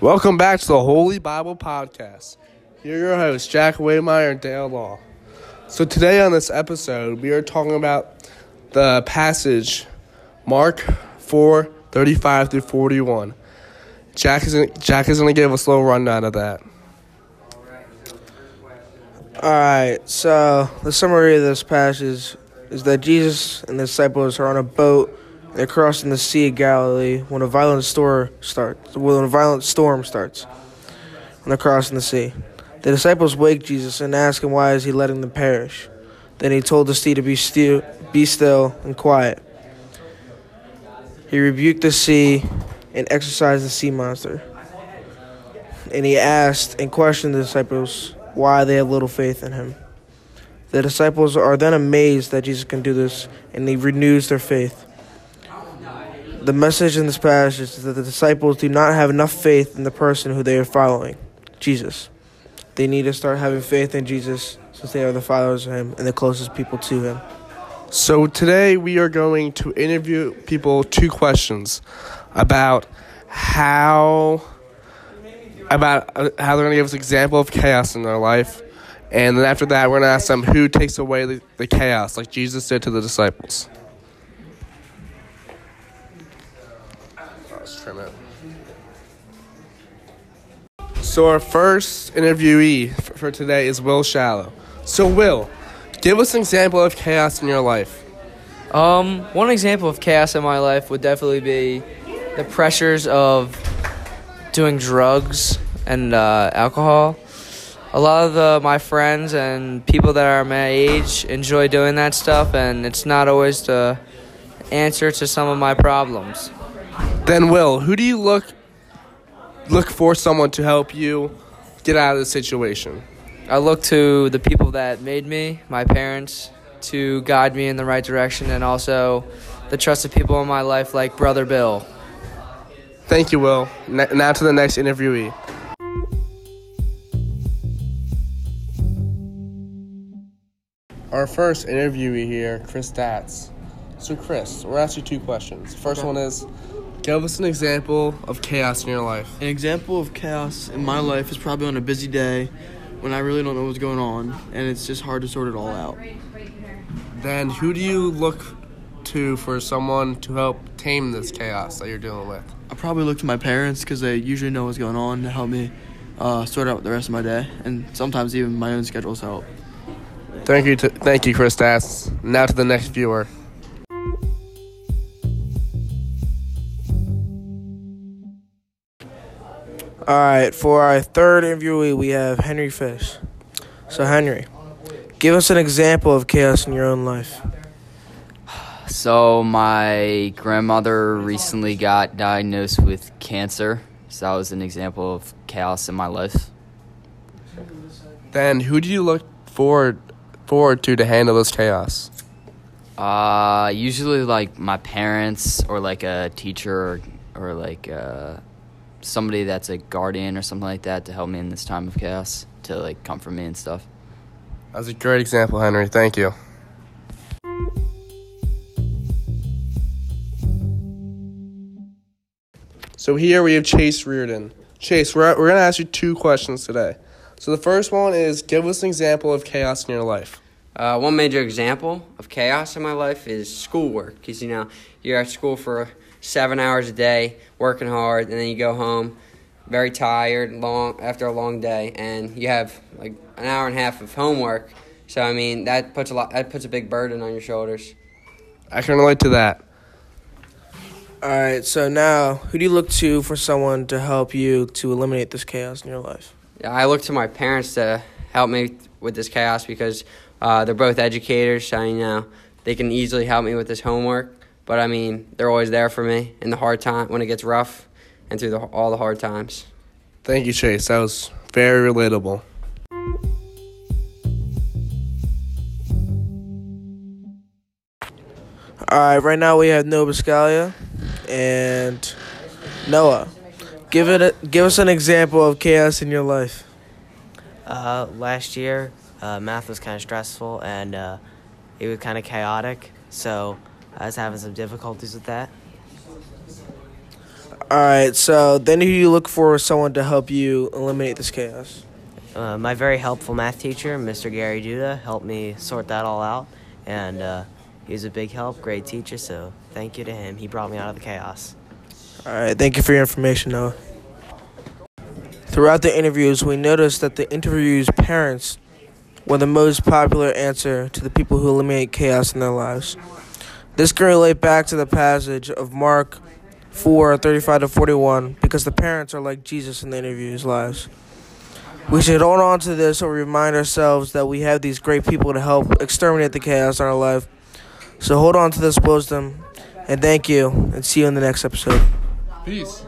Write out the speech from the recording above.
Welcome back to the Holy Bible Podcast. Here are your hosts, Jack Waymeyer and Dale Law. So today on this episode, we are talking about the passage Mark 4, 35 through 41. Jack is, Jack is going to give us a little rundown of that. All right, so the summary of this passage is that Jesus and the disciples are on a boat they're crossing the Sea of Galilee when a violent storm starts. When a violent storm starts, when they're crossing the sea, the disciples wake Jesus and ask him why is he letting them perish. Then he told the sea to be still, be still and quiet. He rebuked the sea and exorcised the sea monster. And he asked and questioned the disciples why they have little faith in him. The disciples are then amazed that Jesus can do this, and he renews their faith. The message in this passage is that the disciples do not have enough faith in the person who they are following, Jesus. They need to start having faith in Jesus since they are the followers of him and the closest people to him. So today we are going to interview people two questions about how about uh, how they're going to give us an example of chaos in their life. And then after that, we're going to ask them who takes away the, the chaos, like Jesus did to the disciples. Let's trim it. So, our first interviewee for, today is Will Shallow. So, Will, give us an example of chaos in your life. Um, one example of chaos in my life would definitely be the pressures of doing drugs and uh, alcohol. A lot of the, my friends and people that are my age enjoy doing that stuff, and it's not always the answer to some of my problems. Then, Will, who do you look look for someone to help you get out of the situation? I look to the people that made me, my parents, to guide me in the right direction, and also the trusted people in my life, like Brother Bill. Thank you, Will. Ne- now to the next interviewee. Our first interviewee here, Chris Datz. So, Chris, we're asking you two questions. First one is give us an example of chaos in your life. An example of chaos in my life is probably on a busy day when I really don't know what's going on and it's just hard to sort it all out. Then, who do you look to for someone to help tame this chaos that you're dealing with? I probably look to my parents because they usually know what's going on to help me uh, sort out the rest of my day, and sometimes even my own schedules help. Thank you, to, thank you, Chris. Now to the next viewer. All right, for our third interviewee, we have Henry Fish. So, Henry, give us an example of chaos in your own life. So, my grandmother recently got diagnosed with cancer. So, that was an example of chaos in my life. Then, who do you look forward forward to to handle this chaos? Uh, usually, like my parents or like a teacher or, or like uh, somebody that's a guardian or something like that to help me in this time of chaos, to like comfort me and stuff. That's a great example, Henry. Thank you. So here we have Chase Reardon. Chase, we're, we're going to ask you two questions today. So the first one is give us an example of chaos in your life. Uh, one major example of chaos in my life is schoolwork. Because, you know, you're at school for seven hours a day, working hard, and then you go home very tired long after a long day, and you have like an hour and a half of homework. So, I mean, that puts a lot, that puts a big burden on your shoulders. I can relate to that. All right, so now who do you look to for someone to help you to eliminate this chaos in your life? Yeah, I look to my parents to help me with this chaos because uh, they're both educators, so you know they can easily help me with this homework. But I mean, they're always there for me in the hard time when it gets rough, and through the, all the hard times. Thank you, Chase. That was very relatable. All right, right now we have Noah Biscaglia and Noah. Give it a, give us an example of chaos in your life. Uh, last year, uh, math was kind of stressful and uh, it was kind of chaotic, so I was having some difficulties with that. All right. So then, who do you look for as someone to help you eliminate this chaos? Uh, my very helpful math teacher, Mr. Gary Duda, helped me sort that all out, and uh, he was a big help, great teacher. So thank you to him. He brought me out of the chaos. All right. Thank you for your information, Noah. Throughout the interviews, we noticed that the interviewees' parents were the most popular answer to the people who eliminate chaos in their lives. This can relate back to the passage of Mark 4 35 to 41 because the parents are like Jesus in the interview's lives. We should hold on to this or remind ourselves that we have these great people to help exterminate the chaos in our life. So hold on to this wisdom and thank you and see you in the next episode. Peace.